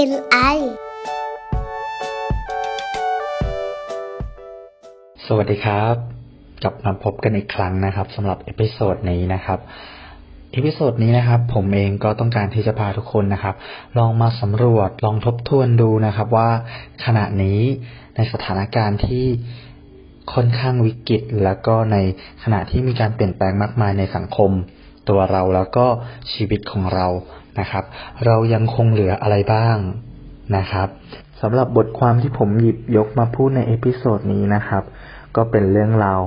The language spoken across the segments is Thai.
กินไอ สวัสดีครับ กลับมาพบกันอีกครั้งนะครับสำหรับ episode นี้นะครับ episode นี้นะครับผมเองก็ต้องการที่จะพาทุกคนนะครับ ลองมาสำรวจลองทบทวนดูนะครับว่าขณะนี้ในสถานการณ์ที่ค่อนข้างวิกฤต แล้วก็ในขณะที่มีการเปลี่ยนแปลงมากมายในสังคม ตัวเราแล้วก็ชีวิตของเรานะครับ เรายังคงเหลืออะไรบ้างนะครับสำหรับบทความที่ผมหยิบยกมาพูดใน episode นี้นะครับ ก็เป็นเรื่องราว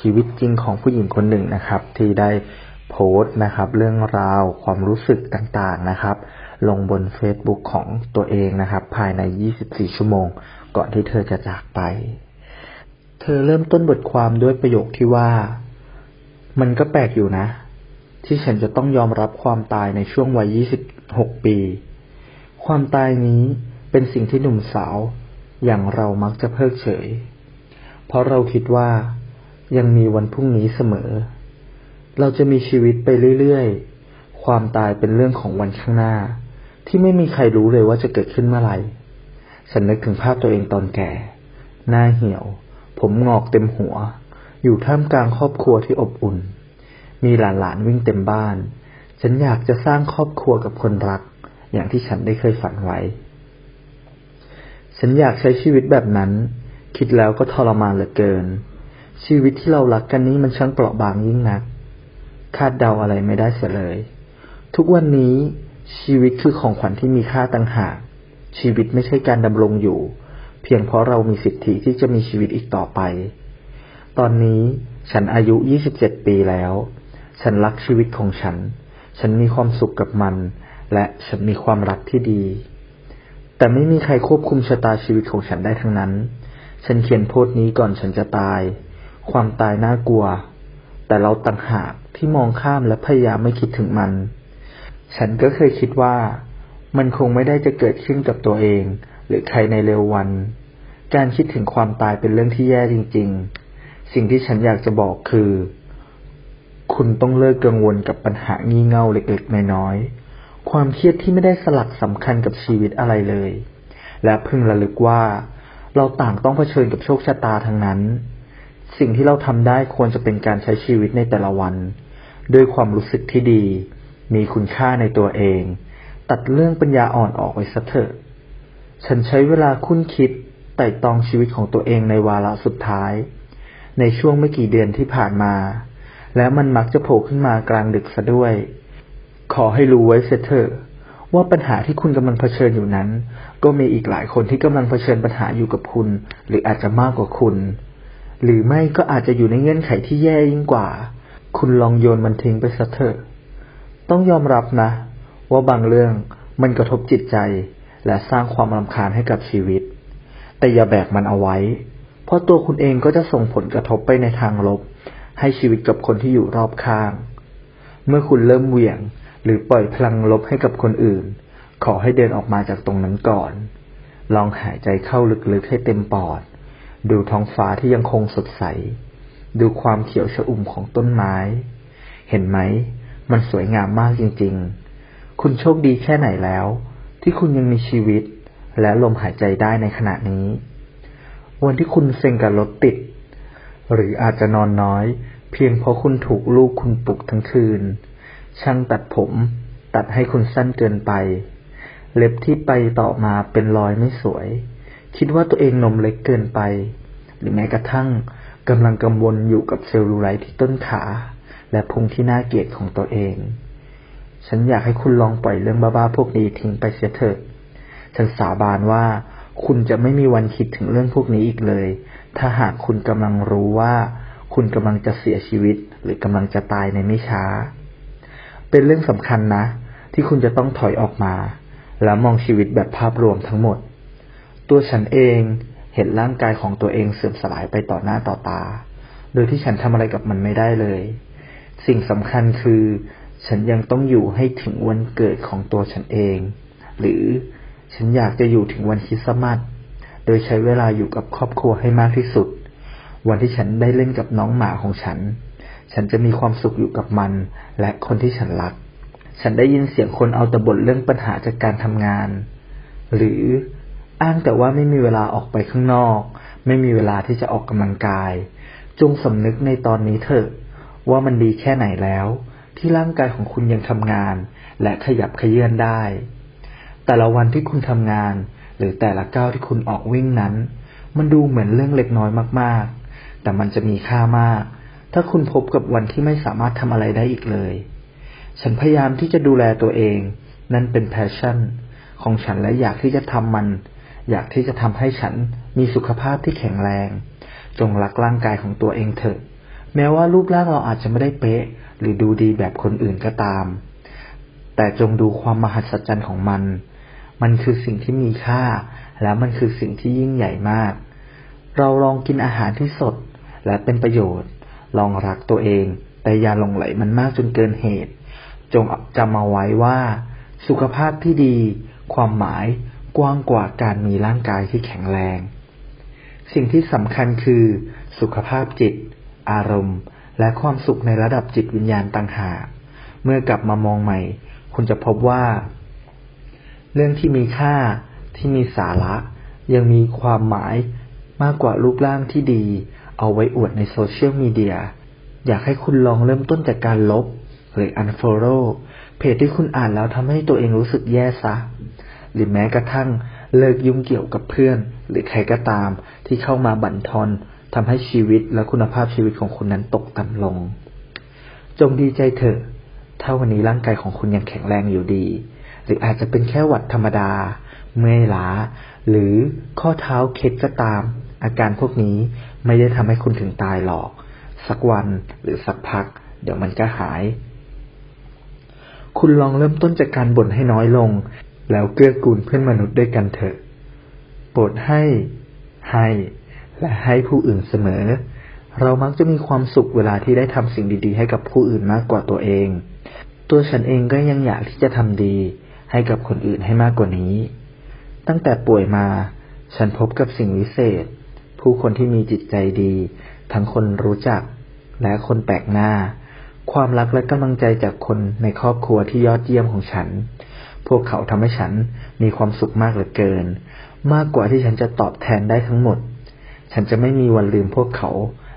ชีวิตจริงของผู้หญิงคนหนึ่งนะครับ ที่ได้โพสต์นะครับ เรื่องราวความรู้สึกต่างๆนะครับ ลงบน Facebook ของตัวเองนะครับ ภายใน 24 ชั่วโมง ก่อนที่เธอจะจากไป เธอเริ่มต้นบทความด้วยประโยคที่ว่า มันก็แปลกอยู่นะ ที่ฉันจะต้องยอมรับความตายในช่วงวัย 26 ปี ความตายนี้เป็นสิ่งที่หนุ่มสาว อย่างเรามักจะเพิกเฉย เพราะเราคิดว่ายังมีวันพรุ่งนี้เสมอ เราจะมีชีวิตไปเรื่อยๆ ความตายเป็นเรื่องของวันข้างหน้า ที่ไม่มีใครรู้เลยว่าจะเกิดขึ้นเมื่อไหร่ ฉันนึกถึงภาพตัวเองตอนแก่ หน้าเหี่ยว ผมงอกเต็มหัว อยู่ท่ามกลางครอบครัวที่อบอุ่น มีหลานๆวิ่งเต็มบ้าน ฉันอยากจะสร้างครอบครัวกับคนรัก อย่างที่ฉันได้เคยฝันไว้ ฉันอยากใช้ชีวิตแบบนั้น คิดแล้วก็ทรมานเหลือเกิน ชีวิตที่เรารักกันนี้มันช่างเปราะบางยิ่งนัก คาดเดาอะไรไม่ได้เสียเลย ทุกวันนี้ชีวิตคือของขวัญที่มีค่าต่างหาก ชีวิตไม่ใช่การดำรงอยู่ เพียงเพราะเรามีสิทธิที่จะมีชีวิตอีกต่อไป ตอนนี้ฉันอายุ 27 ปีแล้ว ฉันรักชีวิตของฉัน ฉันมีความสุขกับมัน และฉันมีความรักที่ดี แต่ไม่มีใครควบคุมชะตาชีวิตของฉันได้ทั้งนั้น ฉันเขียนโพสต์นี้ก่อนฉันจะตาย ความตายน่ากลัว แต่เราต่างหากที่มองข้ามและพยายามไม่คิดถึงมัน ฉันก็เคยคิดว่า มันคงไม่ได้จะเกิดขึ้นกับตัวเอง หรือใครในเร็ววัน การคิดถึงความตายเป็นเรื่องที่แย่จริง ๆ สิ่งที่ฉันอยากจะบอกคือ คุณต้องเลิกกังวลกับปัญหางี่เง่าเล็กๆ น้อยๆ ความเครียดที่ไม่ได้สลักสำคัญกับชีวิตอะไรเลย และพึงระลึกว่า เราต่างต้องเผชิญกับโชคชะตาทั้งนั้น สิ่งที่เราทำได้ควรจะเป็นการใช้ชีวิตในแต่ละวัน ด้วยความรู้สึกที่ดี มีคุณค่าในตัวเอง ตัดเรื่องปัญญาอ่อนออกไปซะเถอะ ฉันใช้เวลาคุ้นคิดไต่ตองชีวิตของตัวเองในวาระสุดท้าย ในช่วงไม่กี่เดือนที่ผ่านมา และมันมักจะโผล่ขึ้นมากลางดึกซะด้วย ขอให้รู้ไว้เสียเถอะว่าปัญหาที่คุณกำลังเผชิญอยู่นั้น ก็มีอีกหลายคนที่กำลังเผชิญปัญหาอยู่กับคุณ หรืออาจจะมากกว่าคุณ หรือไม่ก็อาจจะอยู่ในเงื่อนไขที่แย่ยิ่งกว่า คุณลองโยนมันทิ้งไปซะเถอะ ต้องยอมรับนะ ว่าบางเรื่องมันกระทบจิตใจ และสร้างความรำคาญให้กับชีวิต แต่อย่าแบกมันเอาไว้ เพราะตัวคุณเองก็จะส่งผลกระทบไปในทางลบ ให้ชีวิตกับคนที่อยู่รอบข้าง เมื่อคุณเริ่มเหวี่ยง หรือปล่อยพลังลบให้กับคนอื่น ขอให้เดินออกมาจากตรงนั้นก่อน ลองหายใจเข้าลึกๆให้เต็มปอด ดูท้องฟ้าที่ยังคงสดใส ดูความเขียวชอุ่มของต้นไม้ เห็นไหม มันสวยงามมากจริงๆ คุณโชคดีแค่ไหนแล้ว ที่คุณยังมีชีวิต และลมหายใจได้ในขณะนี้ วันที่คุณเซ็งกับรถติด หรืออาจจะนอนน้อย เพียงเพราะคุณถูกลูกคุณปลุกทั้งคืน ช่างตัดผม ตัดให้คุณสั้นเกินไป เล็บที่ไปต่อมาเป็นรอยไม่สวย คิดว่าตัวเองนมเล็กเกินไป หรือแม้กระทั่งกำลังกังวลอยู่กับเซลลูไลท์ที่ต้นขา และพุงที่น่าเกลียดของตัวเอง ฉันอยากให้คุณลองปล่อยเรื่องบ้าๆพวกนี้ทิ้งไปเสียเถิดฉันสาบานว่าคุณจะไม่มีวันคิดถึงเรื่องพวกนี้อีกเลย ถ้าหากคุณกำลังรู้ว่าคุณกำลังจะเสียชีวิต หรือกำลังจะตายในไม่ช้า เป็นเรื่องสำคัญนะ ที่คุณจะต้องถอยออกมา แล้วมองชีวิตแบบภาพรวมทั้งหมด ตัวฉันเองเห็นร่างกายของตัวเองเสื่อมสลายไปต่อหน้าต่อตา โดยที่ฉันทำอะไรกับมันไม่ได้เลย สิ่งสำคัญคือ ฉันยังต้องอยู่ให้ถึงวันเกิดของตัวฉันเอง หรือฉันอยากจะอยู่ถึงวันคริสต์มาส โดยใช้เวลาอยู่กับครอบครัวให้มากที่สุด วันที่ฉันได้เล่นกับน้องหมาของฉัน ฉันจะมีความสุขอยู่กับมัน และคนที่ฉันรัก ฉันได้ยินเสียงคนเอาแต่บ่นเรื่องปัญหาจากการทำงาน หรืออ้างแต่ว่าไม่มีเวลาออกไปข้างนอก ไม่มีเวลาที่จะออกกำลังกาย จงสำนึกในตอนนี้เถอะ ว่ามันดีแค่ไหนแล้ว ที่ร่างกายของคุณยังทำงาน และขยับขยื่นได้ แต่ละวันที่คุณทำงาน รือแต่ละก้าวที่คุณออกวิ่งนั้น มันดูเหมือนเรื่องเล็กน้อยมากๆ แต่มันจะมีค่ามาก ถ้าคุณพบกับวันที่ไม่สามารถทำอะไรได้อีกเลย ฉันพยายามที่จะดูแลตัวเอง นั่นเป็นแพชชั่น ของฉันและอยากที่จะทำมัน อยากที่จะทำให้ฉันมีสุขภาพที่แข็งแรง จงรักร่างกายของตัวเองเถอะ แม้ว่ารูปร่างเราอาจจะไม่ได้เป๊ะ หรือดูดีแบบคนอื่นก็ตาม แต่จงดูความมหัศจรรย์ของมัน มันคือสิ่งที่มีค่า และมันคือสิ่งที่ยิ่งใหญ่มาก เราลองกินอาหารที่สดและเป็นประโยชน์ ลองรักตัวเอง แต่อย่าหลงไหลมันมากจนเกินเหตุ จงจำเอาไว้ว่า สุขภาพที่ดี ความหมายกว้างกว่าการมีร่างกายที่แข็งแรง สิ่งที่สำคัญคือ สุขภาพจิต อารมณ์ และความสุขในระดับจิตวิญญาณต่างหากเมื่อกลับมามองใหม่ คุณจะพบว่า เรื่องที่มีค่าที่มีสาระ ยังมีความหมายมากกว่ารูปร่างที่ดี เอาไว้อวดในโซเชียลมีเดีย อยากให้คุณลองเริ่มต้นจากการลบ หรือ unfollow เพจที่คุณอ่านแล้วทำให้ตัวเองรู้สึกแย่ซะ หรือแม้กระทั่งเลิกยุ่งเกี่ยวกับเพื่อน หรือใครก็ตามที่เข้ามาบั่นทอนทำให้ชีวิตและคุณภาพชีวิตของคุณนั้นตกต่ำลง จงดีใจเถอะ ถ้าวันนี้ร่างกายของคุณยังแข็งแรงอยู่ดี หรืออาจจะเป็นแค่หวัดธรรมดา เมื่อยล้า หรือข้อเท้าเคล็ดก็ตาม อาการพวกนี้ไม่ได้ทำให้คุณถึงตายหรอก สักวันหรือสักพัก เดี๋ยวมันก็หาย คุณลองเริ่มต้นจากการบ่นให้น้อยลง แล้วเกื้อกูลเพื่อนมนุษย์ด้วยกันเถอะโปรดให้ ให้ และให้ผู้อื่นเสมอ เรามักจะมีความสุขเวลาที่ได้ทำสิ่งดี ๆ ให้กับผู้อื่นมากกว่าตัวเอง ตัวฉันเองก็ยังอยากที่จะทำดี ให้กับคนอื่นให้มากกว่านี้ ตั้งแต่ป่วยมา ฉันพบกับสิ่งวิเศษ ผู้คนที่มีจิตใจดี ทั้งคนรู้จัก และคนแปลกหน้า ความรักและกำลังใจจากคนในครอบครัวที่ยอดเยี่ยมของฉัน พวกเขาทำให้ฉันมีความสุขมากเหลือเกิน มากกว่าที่ฉันจะตอบแทนได้ทั้งหมด ฉันจะไม่มีวันลืมพวกเขา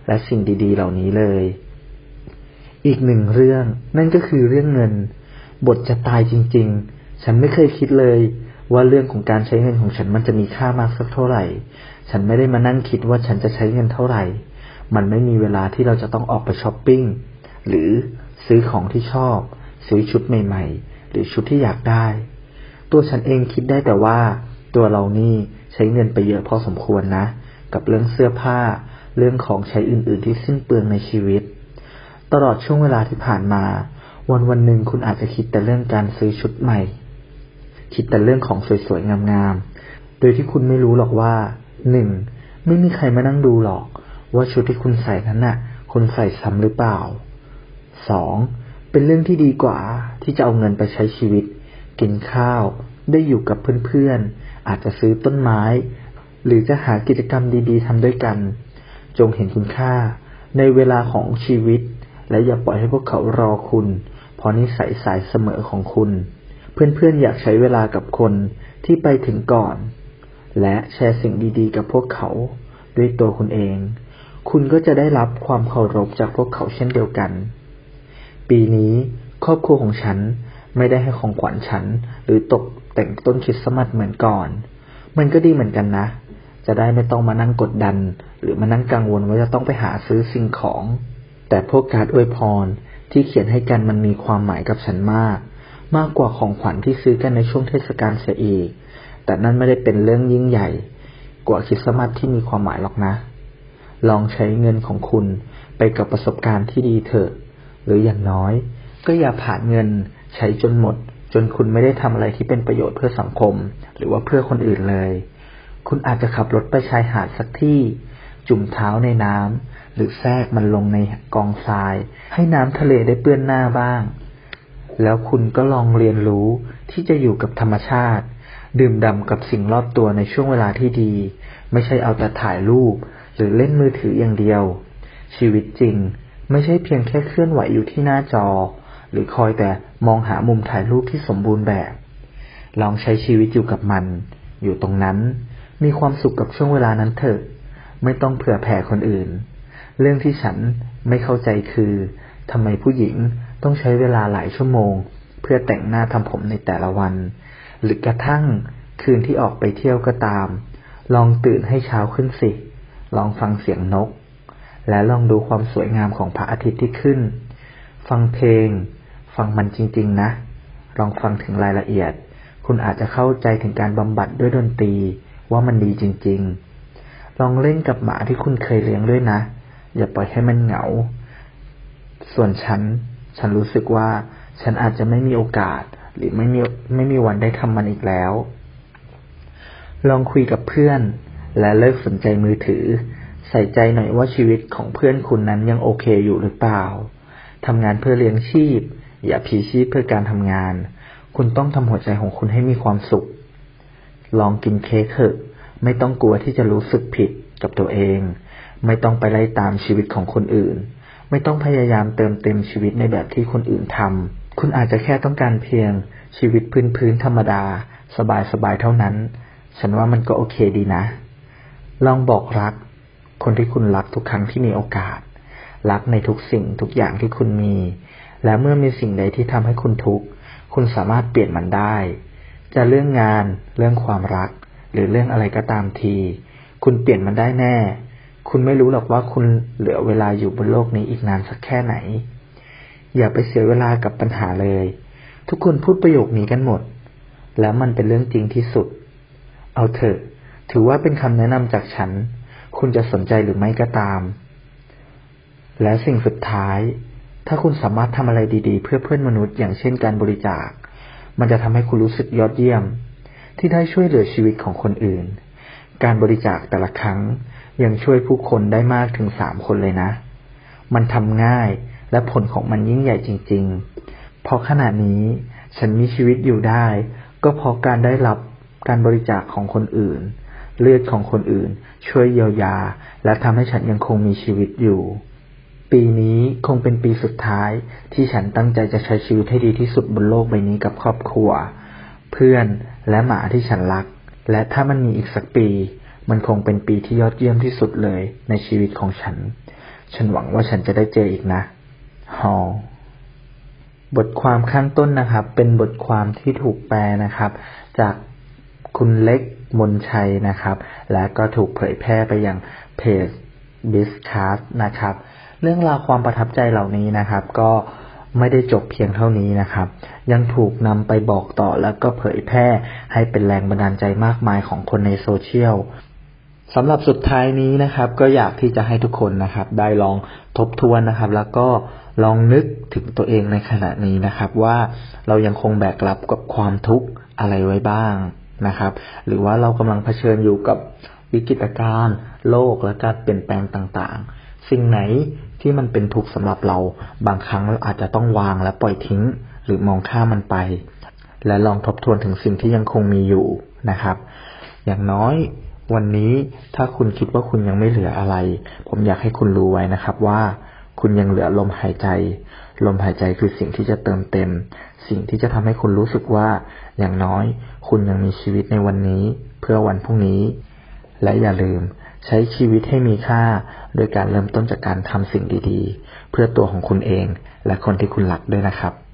และสิ่งดี ๆ เหล่านี้เลย อีกหนึ่งเรื่องนั่นก็คือเรื่องเงิน บทจะตายจริง ๆ ฉันไม่เคยคิดเลย ว่าเรื่องของการใช้เงินของฉันมันจะมีค่ามากสักเท่าไหร่ ฉันไม่ได้มานั่งคิดว่าฉันจะใช้เงินเท่าไหร่ มันไม่มีเวลาที่เราจะต้องออกไปช้อปปิ้ง หรือซื้อของที่ชอบ ซื้อชุดใหม่ ๆ หรือชุดที่อยากได้ ตัวฉันเองคิดได้แต่ว่า ตัวเรานี่ใช้เงินไปเยอะพอสมควรนะ กับเรื่องเสื้อผ้า เรื่องของใช้อื่น ๆ ที่สิ้นเปลืองในชีวิต ตลอดช่วงเวลาที่ผ่านมา วันวันหนึ่งคุณอาจจะคิดแต่เรื่องการซื้อชุดใหม่ คิดแต่เรื่องของสวยๆงามๆ โดยที่คุณไม่รู้หรอกว่าหนึ่งไม่มีใครมานั่งดูหรอก ว่าชุดที่คุณใส่นั้นน่ะ คุณใส่ซ้ำหรือเปล่าสองเป็นเรื่องที่ดีกว่าที่จะเอาเงินไปใช้ชีวิต กินข้าว ได้อยู่กับเพื่อนๆ อาจจะซื้อต้นไม้ หรือจะหากิจกรรมดีๆทำด้วยกัน จงเห็นคุณค่า ในเวลาของชีวิต และอย่าปล่อยให้พวกเขารอคุณ เพราะนิสัยสายเสมอของคุณ เพื่อนๆอยากใช้เวลากับคนที่ไปถึงก่อน และแชร์สิ่งดีๆ กับพวกเขา ด้วยตัวคุณเอง คุณก็จะได้รับความเคารพจากพวกเขาเช่นเดียวกัน ปีนี้ครอบครัวของฉันไม่ได้ให้ของขวัญฉัน หรือตกแต่งต้นคริสต์มาสเหมือนก่อน มันก็ดีเหมือนกันนะ จะได้ไม่ต้องมานั่งกดดัน หรือมานั่งกังวลว่าจะต้องไปหาซื้อสิ่งของ แต่พวกการอวยพรที่เขียนให้กันมันมีความหมายกับฉันมาก มากกว่าของขวัญที่ซื้อกันในช่วงเทศกาลเสียอีก แต่นั่นไม่ได้เป็นเรื่องยิ่งใหญ่ กว่าคริสต์มาสที่มีความหมายหรอกนะ ลองใช้เงินของคุณไปกับประสบการณ์ที่ดีเถอะ หรืออย่างน้อย ก็อย่าผ่านเงินใช้จนหมด จนคุณไม่ได้ทำอะไรที่เป็นประโยชน์เพื่อสังคม หรือว่าเพื่อคนอื่นเลย คุณอาจจะขับรถไปชายหาดสักที่ จุ่มเท้าในน้ำหรือแทรกมันลงในกองทราย ให้น้ำทะเลได้เปื้อนหน้าบ้าง แล้วคุณก็ลองเรียนรู้ที่จะอยู่กับธรรมชาติ ดื่มด่ำกับสิ่งรอบตัวในช่วงเวลาที่ดี ไม่ใช่เอาแต่ถ่ายรูป หรือเล่นมือถืออย่างเดียว ชีวิตจริง ไม่ใช่เพียงแค่เคลื่อนไหวอยู่ที่หน้าจอ หรือคอยแต่มองหามุมถ่ายรูปที่สมบูรณ์แบบ ลองใช้ชีวิตอยู่กับมัน อยู่ตรงนั้น มีความสุขกับช่วงเวลานั้นเถอะ ไม่ต้องเผื่อแผ่คนอื่น เรื่องที่ฉันไม่เข้าใจคือทำไมผู้หญิง ต้องใช้เวลาหลายชั่วโมง เพื่อแต่งหน้าทำผมในแต่ละวัน หรือกระทั่งคืนที่ออกไปเที่ยวก็ตาม ลองตื่นให้เช้าขึ้นสิ ลองฟังเสียงนก และลองดูความสวยงามของพระอาทิตย์ที่ขึ้น ฟังเพลง ฟังมันจริง ๆ นะ ลองฟังถึงรายละเอียด คุณอาจจะเข้าใจถึงการบำบัดด้วยดนตรีว่ามันดีจริง ๆ ลองเล่นกับหมาที่คุณเคยเลี้ยงด้วยนะ อย่าปล่อยให้มันเหงา ส่วนฉัน ฉันรู้สึกว่าฉันอาจจะไม่มีโอกาส หรือไม่มีไม่มีวันได้ทำมันอีกแล้ว ลองคุยกับเพื่อน และเลิกสนใจมือถือ ใส่ใจหน่อยว่าชีวิตของเพื่อนคุณนั้นยังโอเคอยู่หรือเปล่าทำงานเพื่อเลี้ยงชีพ อย่าพีชีพเพื่อการทำงาน คุณต้องทำหัวใจของคุณให้มีความสุข ลองกินเค้กเถอะ ไม่ต้องกลัวที่จะรู้สึกผิดกับตัวเอง ไม่ต้องไปไล่ตามชีวิตของคนอื่น ไม่ต้องพยายามเติมเต็มชีวิตในแบบที่คนอื่นทำ คุณอาจจะแค่ต้องการเพียงชีวิตพื้นพื้นธรรมดา สบายสบายเท่านั้น ฉันว่ามันก็โอเคดีนะ ลองบอกรัก คนที่คุณรักทุกครั้งที่มีโอกาส รักในทุกสิ่งทุกอย่างที่คุณมี และเมื่อมีสิ่งใดที่ทำให้คุณทุกข์คุณสามารถเปลี่ยนมันได้ จะเรื่องงาน เรื่องความรัก หรือเรื่องอะไรก็ตามที คุณเปลี่ยนมันได้แน่ คุณไม่รู้หรอกว่าคุณเหลือเวลาอยู่บนโลกนี้อีกนานสักแค่ไหน อย่าไปเสียเวลากับปัญหาเลย ทุกคนพูดประโยคนี้กันหมด แล้วมันเป็นเรื่องจริงที่สุด เอาเถอะ ถือว่าเป็นคำแนะนำจากฉัน คุณจะสนใจหรือไม่ก็ตาม และสิ่งสุดท้าย ถ้าคุณสามารถทำอะไรดีๆ เพื่อเพื่อนมนุษย์ อย่างเช่นการบริจาค มันจะทำให้คุณรู้สึกยอดเยี่ยม ที่ได้ช่วยเหลือชีวิตของคนอื่น การบริจาคแต่ละครั้ง ยังช่วยผู้คนได้มากถึงสามคนเลยนะ มันทำง่ายและผลของมันยิ่งใหญ่จริง ๆ เพราะขณะนี้ฉันมีชีวิตอยู่ได้ ก็เพราะการได้รับการบริจาคของคนอื่น เลือดของคนอื่น ช่วยเยียวยา และทำให้ฉันยังคงมีชีวิตอยู่ ปีนี้คงเป็นปีสุดท้ายที่ฉันตั้งใจจะใช้ชีวิตให้ดีที่สุดบนโลกใบนี้กับครอบครัว เพื่อนและหมาที่ฉันรัก และถ้ามันมีอีกสักปี มันคงเป็นปีที่ยอดเยี่ยมที่สุดเลยในชีวิตของฉัน ฉันหวังว่าฉันจะได้เจออีกนะ ฮอลบทความข้างต้นนะครับ เป็นบทความที่ถูกแปลนะครับ จากคุณเล็กมนชัยนะครับ และก็ถูกเผยแพร่ไปยังเพจ b i z c a s t นะครับ เรื่องราวความประทับใจเหล่านี้นะครับ ก็ไม่ได้จบเพียงเท่านี้นะครับ ยังถูกนำไปบอกต่อแล้วก็เผยแพร่ให้เป็นแรงบันดาลใจมากมายของคนในโซเชียล สำหรับสุดท้ายนี้นะครับ ก็อยากที่จะให้ทุกคนนะครับ ได้ลองทบทวนนะครับ แล้วก็ลองนึกถึงตัวเองในขณะนี้นะครับ ว่าเรายังคงแบกรับกับความทุกข์อะไรไว้บ้างนะครับ หรือว่าเรากำลังเผชิญอยู่กับวิกฤตการณ์โลกและการเปลี่ยนแปลงต่างๆ สิ่งไหนที่มันเป็นทุกข์สำหรับเราบางครั้งเราอาจจะต้องวางและปล่อยทิ้ง หรือมองข้ามมันไป และลองทบทวนถึงสิ่งที่ยังคงมีอยู่นะครับ อย่างน้อย วันนี้ถ้าคุณคิดว่าคุณยังไม่เหลืออะไร ผมอยากให้คุณรู้ไว้นะครับว่า คุณยังเหลือลมหายใจ ลมหายใจคือสิ่งที่จะเติมเต็ม สิ่งที่จะทำให้คุณรู้สึกว่า อย่างน้อย คุณยังมีชีวิตในวันนี้ เพื่อวันพรุ่งนี้ และอย่าลืม ใช้ชีวิตให้มีค่า โดยการเริ่มต้นจากการทำสิ่งดีๆ เพื่อตัวของคุณเอง และคนที่คุณรักด้วยนะครับ